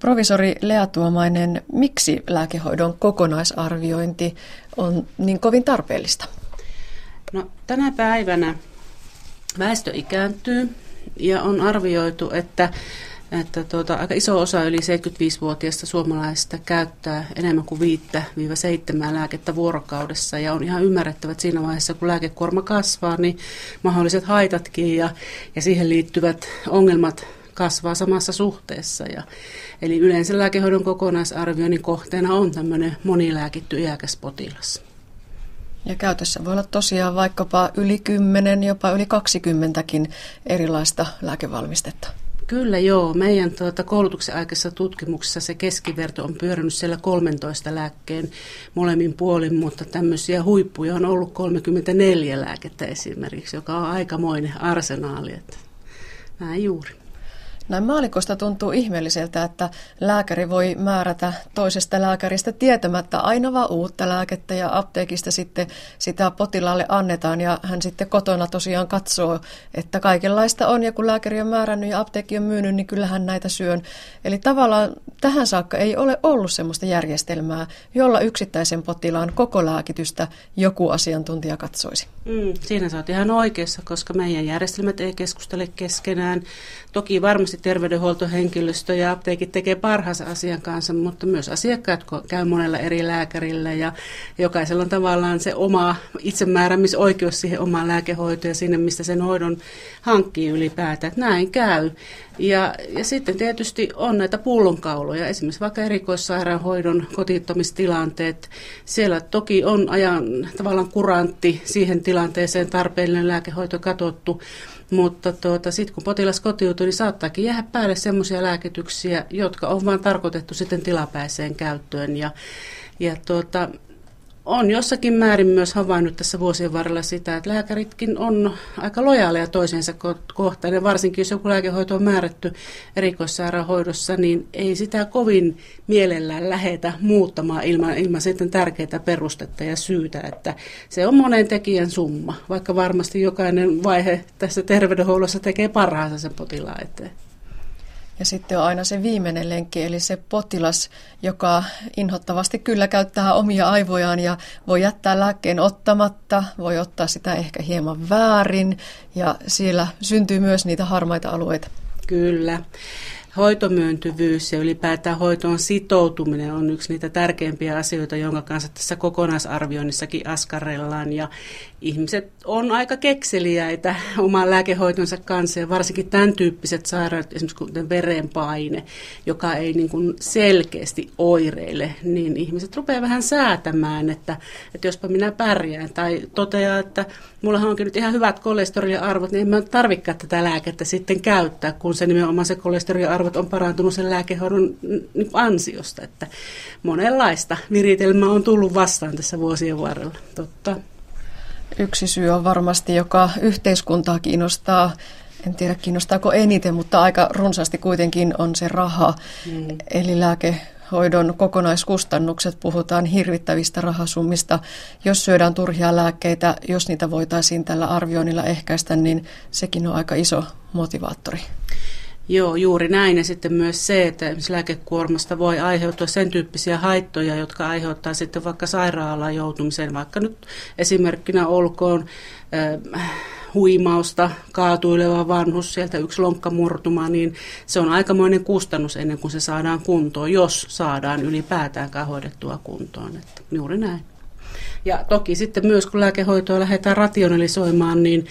Provisori Lea Tuomainen, miksi lääkehoidon kokonaisarviointi on niin kovin tarpeellista? No, tänä päivänä väestö ikääntyy ja on arvioitu, että että tuota, aika iso osa yli 75-vuotiaista suomalaisista käyttää enemmän kuin 5-7 lääkettä vuorokaudessa. Ja on ihan ymmärrettävä, että siinä vaiheessa, kun lääkekuorma kasvaa, niin mahdolliset haitatkin ja, ja siihen liittyvät ongelmat kasvaa samassa suhteessa. Ja, eli yleensä lääkehoidon kokonaisarvioinnin kohteena on tämmöinen monilääkitty iäkäs potilas. Ja käytössä voi olla tosiaan vaikkapa yli 10, jopa yli 20kin erilaista lääkevalmistetta. Kyllä joo. Meidän tuota, koulutuksen aikaisessa tutkimuksessa se keskiverto on pyörinyt siellä 13 lääkkeen molemmin puolin, mutta tämmöisiä huippuja on ollut 34 lääkettä esimerkiksi, joka on aikamoinen arsenaali. Että näin juuri. Näin maalikosta tuntuu ihmeelliseltä, että lääkäri voi määrätä toisesta lääkäristä tietämättä aina vaan uutta lääkettä ja apteekista sitten sitä potilaalle annetaan ja hän sitten kotona tosiaan katsoo, että kaikenlaista on ja kun lääkäri on määrännyt ja apteekki on myynyt, niin kyllähän näitä syön. Eli tavallaan tähän saakka ei ole ollut sellaista järjestelmää, jolla yksittäisen potilaan koko lääkitystä joku asiantuntija katsoisi. Mm, siinä sä oot ihan oikeassa, koska meidän järjestelmät ei keskustele keskenään. Toki varmasti terveydenhuoltohenkilöstö ja apteekit tekee parhaansa asian kanssa, mutta myös asiakkaat käy monella eri lääkärillä ja jokaisella on tavallaan se oma itsemääräämisoikeus siihen omaan lääkehoitoon ja sinne, mistä sen hoidon hankkii ylipäätään. Näin käy. Ja, ja sitten tietysti on näitä pullonkauloja, esimerkiksi vaikka erikoissairaanhoidon kotiuttamistilanteet. Siellä toki on ajan tavallaan kurantti siihen tilanteeseen tarpeellinen lääkehoito katsottu, mutta tuota, sitten kun potilas kotiutuu, niin saattaakin jäädä päälle sellaisia lääkityksiä, jotka on vain tarkoitettu sitten tilapäiseen käyttöön. Ja, ja tuota, on jossakin määrin myös havainnut tässä vuosien varrella sitä, että lääkäritkin on aika lojaaleja toisensa kohtaan. Ja varsinkin jos joku lääkehoito on määrätty erikoissairaanhoidossa, niin ei sitä kovin mielellään lähetä muuttamaan ilman, ilman sitten tärkeää perustetta ja syytä. Että se on monen tekijän summa, vaikka varmasti jokainen vaihe tässä terveydenhuollossa tekee parhaansa sen potilaan eteen. Ja sitten on aina se viimeinen lenkki, eli se potilas, joka inhottavasti kyllä käyttää omia aivojaan ja voi jättää lääkkeen ottamatta, voi ottaa sitä ehkä hieman väärin ja siellä syntyy myös niitä harmaita alueita. Kyllä hoitomyöntyvyys ja ylipäätään hoitoon sitoutuminen on yksi niitä tärkeimpiä asioita, jonka kanssa tässä kokonaisarvioinnissakin askarellaan. Ja ihmiset on aika kekseliäitä oman lääkehoitonsa kanssa ja varsinkin tämän tyyppiset sairaudet, esimerkiksi kuten verenpaine, joka ei niin kuin selkeästi oireile, niin ihmiset rupeaa vähän säätämään, että, että jospa minä pärjään tai toteaa, että mulla onkin nyt ihan hyvät kolesteroliarvot, niin en mä tarvikaan tätä lääkettä sitten käyttää, kun se nimenomaan se kolesteroliarvot on parantunut sen lääkehoidon ansiosta, että monenlaista viritelmää on tullut vastaan tässä vuosien varrella, totta. Yksi syy on varmasti, joka yhteiskuntaa kiinnostaa, en tiedä kiinnostaako eniten, mutta aika runsaasti kuitenkin on se raha. Mm. Eli lääkehoidon kokonaiskustannukset, puhutaan hirvittävistä rahasummista. Jos syödään turhia lääkkeitä, jos niitä voitaisiin tällä arvioinnilla ehkäistä, niin sekin on aika iso motivaattori. Joo, juuri näin. Ja sitten myös se, että esimerkiksi lääkekuormasta voi aiheutua sen tyyppisiä haittoja, jotka aiheuttaa sitten vaikka sairaalaan joutumiseen, vaikka nyt esimerkkinä olkoon äh, huimausta, kaatuileva vanhus, sieltä yksi lonkka murtuma, niin se on aikamoinen kustannus ennen kuin se saadaan kuntoon, jos saadaan ylipäätäänkään hoidettua kuntoon. Että juuri näin. Ja toki sitten myös kun lääkehoitoa lähdetään rationalisoimaan, niin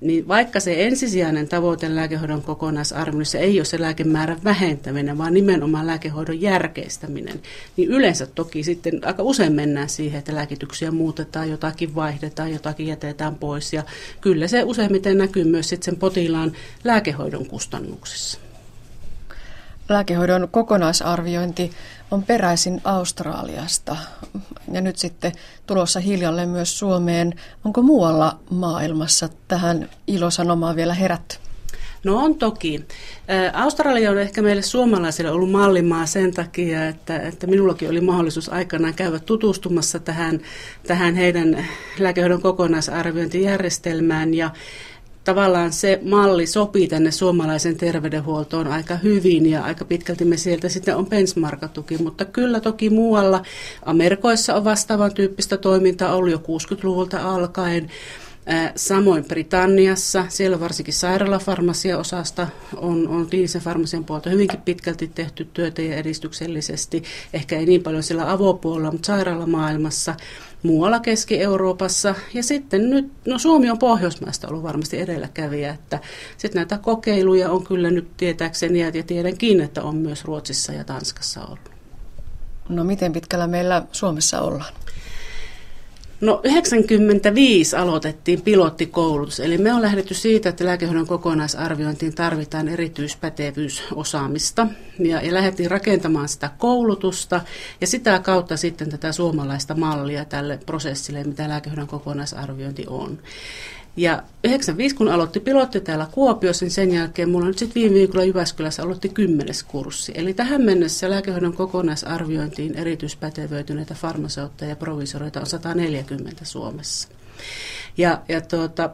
niin vaikka se ensisijainen tavoite lääkehoidon kokonaisarvioinnissa ei ole se lääkemäärän vähentäminen, vaan nimenomaan lääkehoidon järkeistäminen, niin yleensä toki sitten aika usein mennään siihen, että lääkityksiä muutetaan, jotakin vaihdetaan, jotakin jätetään pois. Ja kyllä se useimmiten näkyy myös sitten sen potilaan lääkehoidon kustannuksissa. Lääkehoidon kokonaisarviointi on peräisin Australiasta ja nyt sitten tulossa hiljalleen myös Suomeen. Onko muualla maailmassa tähän ilosanomaan vielä herätty? No on toki. Australia on ehkä meille suomalaisille ollut mallimaa sen takia, että, että minullakin oli mahdollisuus aikanaan käydä tutustumassa tähän, tähän heidän lääkehoidon kokonaisarviointijärjestelmään. Ja tavallaan se malli sopii tänne suomalaisen terveydenhuoltoon aika hyvin ja aika pitkälti me sieltä sitten on benchmarkatuki, mutta kyllä toki muualla Amerikoissa on vastaavan tyyppistä toimintaa ollut jo 60-luvulta alkaen. Samoin Britanniassa, siellä varsinkin sairaalafarmasia-osasta on, on kliinisen farmasian puolta hyvinkin pitkälti tehty työtä ja edistyksellisesti. Ehkä ei niin paljon siellä avopuolella, mutta sairaalamaailmassa, muualla Keski-Euroopassa. Ja sitten nyt, no Suomi on Pohjoismaista ollut varmasti edelläkävijä, että sitten näitä kokeiluja on kyllä nyt tietääkseni ja tiedänkin, että on myös Ruotsissa ja Tanskassa ollut. No miten pitkällä meillä Suomessa ollaan? No 95 aloitettiin pilottikoulutus, eli me on lähdetty siitä, että lääkehoidon kokonaisarviointiin tarvitaan erityispätevyysosaamista. Ja, ja lähdettiin rakentamaan sitä koulutusta ja sitä kautta sitten tätä suomalaista mallia tälle prosessille, mitä lääkehoidon kokonaisarviointi on. Ja 95, kun aloitti pilotti täällä Kuopiossa, niin sen jälkeen mulla nyt sitten viime viikolla Jyväskylässä aloitti kymmenes kurssi. Eli tähän mennessä lääkehoidon kokonaisarviointiin erityispätevöityneitä farmaseutteja ja provisoreita on 140 Suomessa. Ja, ja tuota,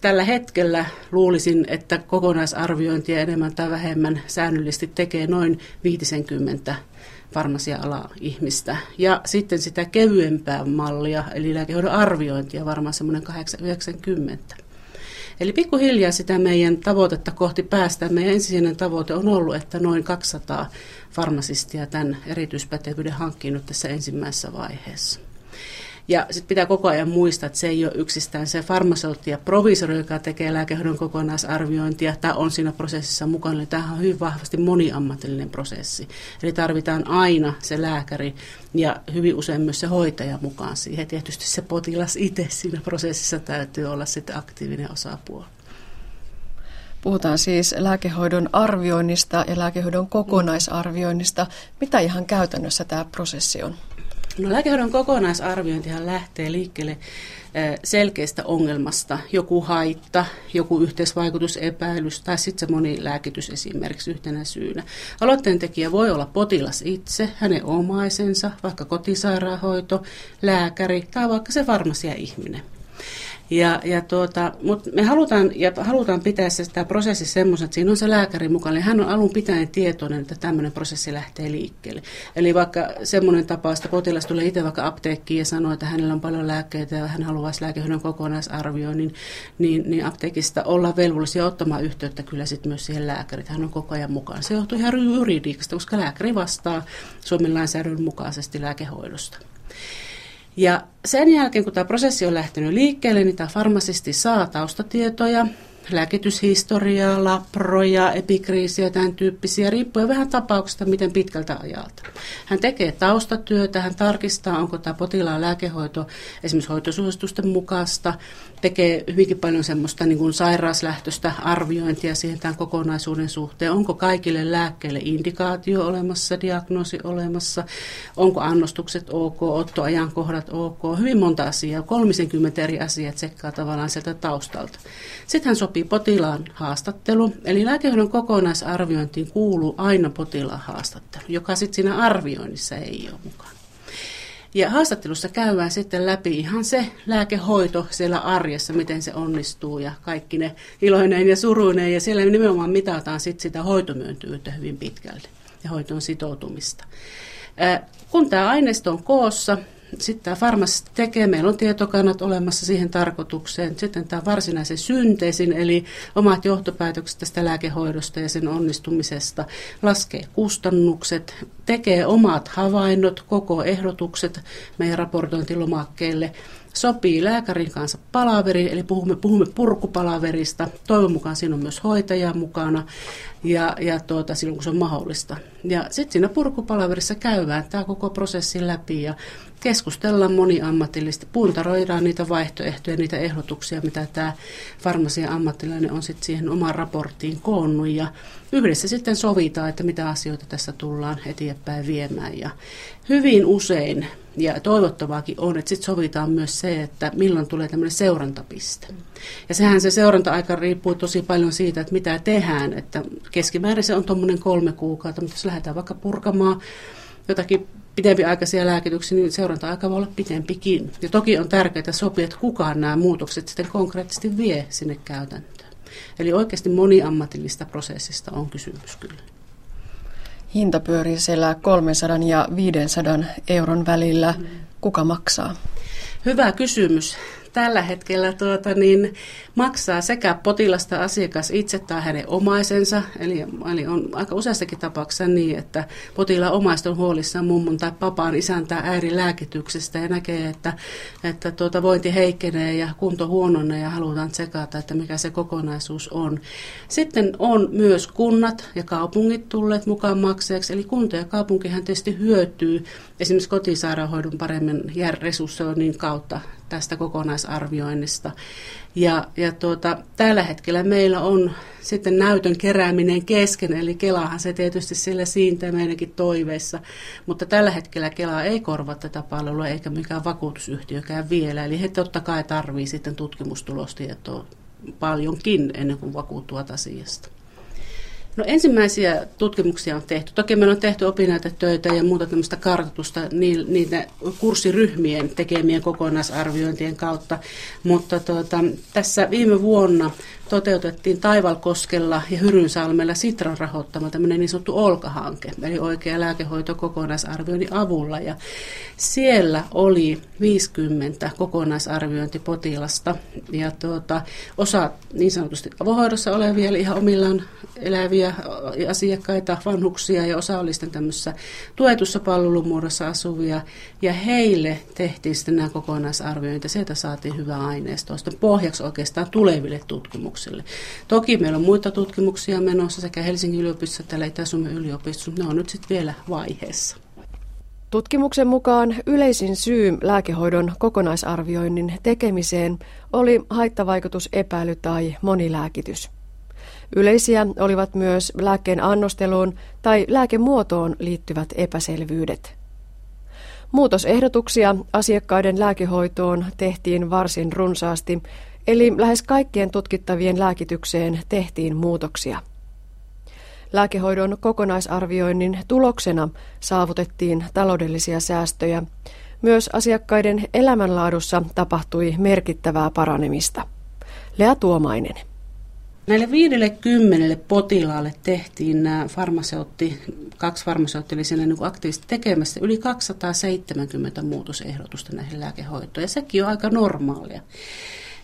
tällä hetkellä luulisin, että kokonaisarviointia enemmän tai vähemmän säännöllisesti tekee noin 50 farmasia-ala ihmistä. Ja sitten sitä kevyempää mallia, eli lääkehoidon arviointia varmaan semmoinen 890. Eli pikkuhiljaa sitä meidän tavoitetta kohti päästään. Meidän ensisijainen tavoite on ollut, että noin 200 farmasistia tämän erityispätevyyden hankkinut tässä ensimmäisessä vaiheessa. Ja sitten pitää koko ajan muistaa, että se ei ole yksistään se farmaseutti ja provisori, joka tekee lääkehoidon kokonaisarviointia tai on siinä prosessissa mukana. Eli tämähän on hyvin vahvasti moniammatillinen prosessi. Eli tarvitaan aina se lääkäri ja hyvin usein myös se hoitaja mukaan siihen. Tietysti se potilas itse siinä prosessissa täytyy olla sitten aktiivinen osapuoli. Puhutaan siis lääkehoidon arvioinnista ja lääkehoidon kokonaisarvioinnista. Mitä ihan käytännössä tämä prosessi on? No lääkehoidon kokonaisarviointihan lähtee liikkeelle selkeästä ongelmasta, joku haitta, joku yhteisvaikutusepäilys tai sitten se monilääkitys esimerkiksi yhtenä syynä. Aloitteen tekijä voi olla potilas itse, hänen omaisensa, vaikka kotisairaanhoito, lääkäri tai vaikka se farmasia ihminen. Ja, ja tuota, mutta me halutaan, ja halutaan pitää se, sitä prosessi semmoisen, että siinä on se lääkäri mukana. hän on alun pitäen tietoinen, että tämmöinen prosessi lähtee liikkeelle. Eli vaikka semmoinen tapa, että potilas tulee itse vaikka apteekkiin ja sanoo, että hänellä on paljon lääkkeitä ja hän haluaisi lääkehoidon kokonaisarvioinnin, niin, niin apteekista olla velvollisia ottamaan yhteyttä kyllä sitten myös siihen lääkäriin. Hän on koko ajan mukaan. Se johtuu ihan juridiikasta, koska lääkäri vastaa Suomen lainsäädännön mukaisesti lääkehoidosta. Ja sen jälkeen, kun tämä prosessi on lähtenyt liikkeelle, niin tämä farmasisti saa taustatietoja, lääkityshistoriaa, laproja, epikriisiä, tämän tyyppisiä, riippuen vähän tapauksesta, miten pitkältä ajalta. Hän tekee taustatyötä, hän tarkistaa, onko tämä potilaan lääkehoito esimerkiksi hoitosuositusten mukaista, tekee hyvinkin paljon semmoista niin kuin sairaaslähtöistä arviointia siihen tämän kokonaisuuden suhteen. Onko kaikille lääkkeille indikaatio olemassa, diagnoosi olemassa, onko annostukset ok, ottoajankohdat ok, hyvin monta asiaa, 30 eri asiaa tsekkaa tavallaan sieltä taustalta. Sitten hän sopii potilaan haastattelu, eli lääkehoidon kokonaisarviointiin kuuluu aina potilaan haastattelu, joka sitten siinä arvioinnissa ei ole mukana. Ja haastattelussa käydään sitten läpi ihan se lääkehoito siellä arjessa, miten se onnistuu ja kaikki ne iloineen ja suruineen. Ja siellä nimenomaan mitataan sitten sitä hoitomyöntyvyyttä hyvin pitkälti ja hoitoon sitoutumista. Kun tämä aineisto on koossa, sitten tämä farmasi tekee, meillä on tietokannat olemassa siihen tarkoitukseen. Sitten tämä varsinaisen synteesin, eli omat johtopäätökset tästä lääkehoidosta ja sen onnistumisesta, laskee kustannukset, tekee omat havainnot, koko ehdotukset meidän raportointilomakkeelle, sopii lääkärin kanssa palaveri, eli puhumme, puhumme purkupalaverista. Toivon mukaan siinä on myös hoitaja mukana ja, ja tuota, silloin kun se on mahdollista. Ja sitten siinä purkupalaverissa käydään tämä koko prosessi läpi ja keskustellaan moniammatillisesti, puntaroidaan niitä vaihtoehtoja, niitä ehdotuksia, mitä tämä farmasian ammattilainen on sitten siihen omaan raporttiin koonnut ja yhdessä sitten sovitaan, että mitä asioita tässä tullaan eteenpäin viemään ja hyvin usein ja toivottavaakin on, että sitten sovitaan myös se, että milloin tulee tämmöinen seurantapiste. Ja sehän se seuranta-aika riippuu tosi paljon siitä, että mitä tehdään. Että keskimäärin se on tuommoinen kolme kuukautta, mutta jos lähdetään vaikka purkamaan jotakin pidempiaikaisia lääkityksiä, niin seuranta-aika voi olla pitempikin. Ja toki on tärkeää sopia, että kukaan nämä muutokset sitten konkreettisesti vie sinne käytäntöön. Eli oikeasti moniammatillista prosessista on kysymys kyllä. Hinta pyörii siellä 300 ja 500 euron välillä. Kuka maksaa? Hyvä kysymys tällä hetkellä tuota, niin maksaa sekä potilasta asiakas itse tai hänen omaisensa. Eli, eli on aika useassakin tapauksessa niin, että potilaan omaiset on huolissaan mummon tai papaan, isän tai äidin lääkityksestä ja näkee, että, että tuota vointi heikkenee ja kunto huononee ja halutaan tsekata, että mikä se kokonaisuus on. Sitten on myös kunnat ja kaupungit tulleet mukaan maksajaksi. Eli kunta ja kaupunkihan tietysti hyötyy esimerkiksi kotisairaanhoidon paremmin resurssoinnin kautta tästä kokonaisarvioinnista. Ja, ja tuota, tällä hetkellä meillä on sitten näytön kerääminen kesken, eli Kelahan se tietysti sillä siintää meidänkin toiveissa, mutta tällä hetkellä Kela ei korva tätä palvelua eikä mikään vakuutusyhtiökään vielä, eli he totta kai tarvii sitten tutkimustulostietoa paljonkin ennen kuin vakuuttuvat asiasta. No ensimmäisiä tutkimuksia on tehty. Toki meillä on tehty opinnäytetöitä ja muuta tämmöistä kartoitusta niitä kurssiryhmien tekemien kokonaisarviointien kautta, mutta tuota, tässä viime vuonna toteutettiin Taivalkoskella ja Hyrynsalmella Sitran rahoittama tämmöinen niin sanottu Olka-hanke, eli oikea lääkehoito kokonaisarvioinnin avulla. Ja siellä oli 50 kokonaisarviointipotilasta ja tuota, osa niin sanotusti avohoidossa olevia, eli ihan omillaan eläviä asiakkaita, vanhuksia ja osa oli sitten tämmöisessä tuetussa palvelumuodossa asuvia. Ja heille tehtiin sitten nämä kokonaisarviointi. Sieltä saatiin hyvä aineisto sitten pohjaksi oikeastaan tuleville tutkimuksille. Toki meillä on muita tutkimuksia menossa sekä Helsingin yliopistossa että Itä-Suomen yliopistossa, mutta ne on nyt sitten vielä vaiheessa. Tutkimuksen mukaan yleisin syy lääkehoidon kokonaisarvioinnin tekemiseen oli haittavaikutusepäily tai monilääkitys. Yleisiä olivat myös lääkkeen annosteluun tai lääkemuotoon liittyvät epäselvyydet. Muutosehdotuksia asiakkaiden lääkehoitoon tehtiin varsin runsaasti, eli lähes kaikkien tutkittavien lääkitykseen tehtiin muutoksia. Lääkehoidon kokonaisarvioinnin tuloksena saavutettiin taloudellisia säästöjä. Myös asiakkaiden elämänlaadussa tapahtui merkittävää paranemista. Lea Tuomainen. Näille 50 potilaalle tehtiin nämä farmaseutti, kaksi farmaseutti oli siinä niin aktiivisesti tekemässä, yli 270 muutosehdotusta näihin lääkehoitoihin. Ja sekin on aika normaalia.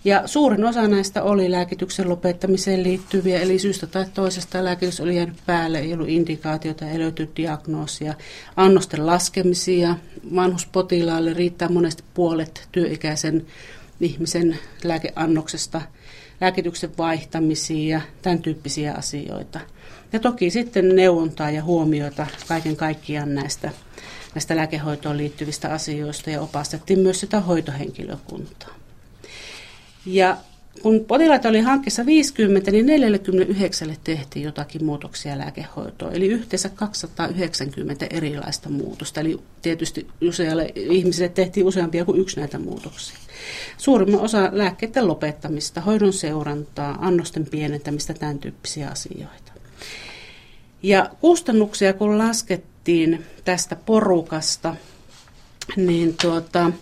Ja suurin osa näistä oli lääkityksen lopettamiseen liittyviä, eli syystä tai toisesta lääkitys oli jäänyt päälle, ei ollut indikaatiota, ei löytynyt diagnoosia, annosten laskemisia. Vanhuspotilaalle riittää monesti puolet työikäisen ihmisen lääkeannoksesta – lääkityksen vaihtamisia ja tämän tyyppisiä asioita. Ja toki sitten neuvontaa ja huomiota kaiken kaikkiaan näistä, näistä lääkehoitoon liittyvistä asioista ja opastettiin myös sitä hoitohenkilökuntaa. Ja kun potilaita oli hankkeessa 50, niin 49 tehtiin jotakin muutoksia lääkehoitoon, eli yhteensä 290 erilaista muutosta. Eli tietysti usealle ihmiselle tehtiin useampia kuin yksi näitä muutoksia. Suurimman osa lääkkeiden lopettamista, hoidon seurantaa, annosten pienentämistä, tämän tyyppisiä asioita. Ja kustannuksia kun laskettiin tästä porukasta, niin tuota,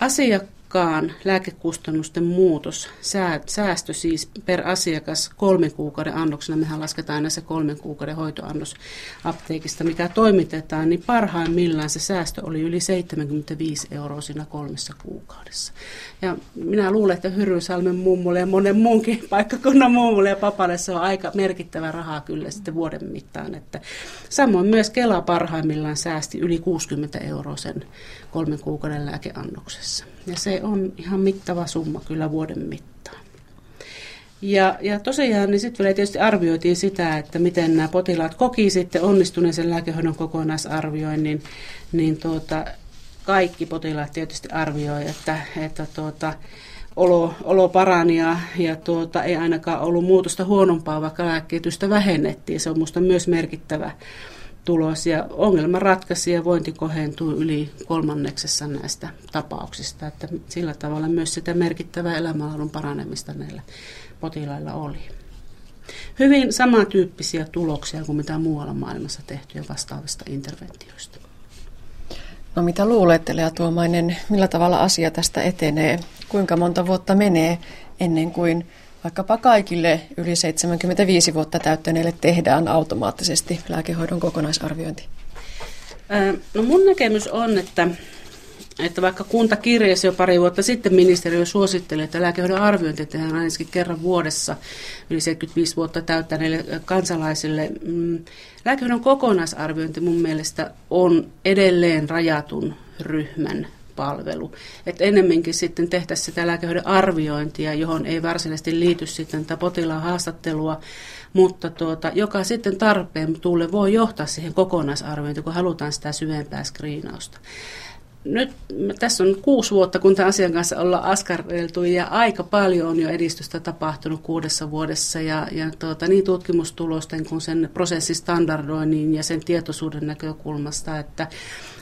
asiakkaat mukaan lääkekustannusten muutos, säästö siis per asiakas kolmen kuukauden annoksena, mehän lasketaan aina se kolmen kuukauden hoitoannos apteekista, mikä toimitetaan, niin parhaimmillaan se säästö oli yli 75 euroa siinä kolmessa kuukaudessa. Ja minä luulen, että Hyrynsalmen mummulle ja monen muunkin paikkakunnan mummulle ja papalle se on aika merkittävä rahaa kyllä sitten vuoden mittaan. Että samoin myös Kela parhaimmillaan säästi yli 60 euroa sen kolmen kuukauden lääkeannoksessa. Ja se on ihan mittava summa kyllä vuoden mittaan. Ja, ja tosiaan niin sitten vielä tietysti arvioitiin sitä, että miten nämä potilaat koki sitten onnistuneisen lääkehoidon kokonaisarvioinnin, niin tuota, kaikki potilaat tietysti arvioi, että, että tuota, olo, olo parani ja, ja tuota, ei ainakaan ollut muutosta huonompaa, vaikka lääkkeetystä vähennettiin. Se on minusta myös merkittävä tulos ja ongelma ratkaisi ja vointi kohentui yli kolmanneksessa näistä tapauksista. Että sillä tavalla myös sitä merkittävää elämänlaadun paranemista näillä potilailla oli. Hyvin samantyyppisiä tuloksia kuin mitä muualla maailmassa tehtyjä vastaavista interventioista. No mitä luulette, Lea Tuomainen, millä tavalla asia tästä etenee? Kuinka monta vuotta menee ennen kuin vaikkapa kaikille yli 75 vuotta täyttäneille tehdään automaattisesti lääkehoidon kokonaisarviointi? No mun näkemys on, että että vaikka kunta kirjasi jo pari vuotta sitten ministeriö suositteli, että lääkehoidon arviointi tehdään ainakin kerran vuodessa yli 75 vuotta täyttäneille kansalaisille. Mm, lääkehoidon kokonaisarviointi mun mielestä on edelleen rajatun ryhmän palvelu. Että ennemminkin sitten tehtäisiin sitä lääkehoidon arviointia, johon ei varsinaisesti liity sitten tätä potilaan haastattelua, mutta tuota, joka sitten tarpeen tulle voi johtaa siihen kokonaisarviointiin, kun halutaan sitä syvempää skriinausta nyt tässä on kuusi vuotta, kun tämän asian kanssa ollaan askarreltu ja aika paljon on jo edistystä tapahtunut kuudessa vuodessa. Ja, ja tuota, niin tutkimustulosten kuin sen prosessistandardoinnin ja sen tietoisuuden näkökulmasta, että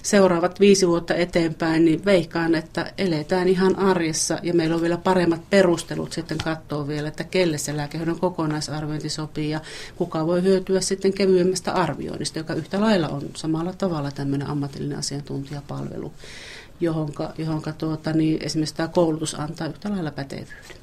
seuraavat viisi vuotta eteenpäin, niin veikkaan, että eletään ihan arjessa ja meillä on vielä paremmat perustelut sitten katsoa vielä, että kelle se lääkehoidon kokonaisarviointi sopii ja kuka voi hyötyä sitten kevyemmästä arvioinnista, joka yhtä lailla on samalla tavalla tämmöinen ammatillinen asiantuntijapalvelu, johonka, johonka tuota, niin esimerkiksi tämä koulutus antaa yhtä lailla pätevyyden.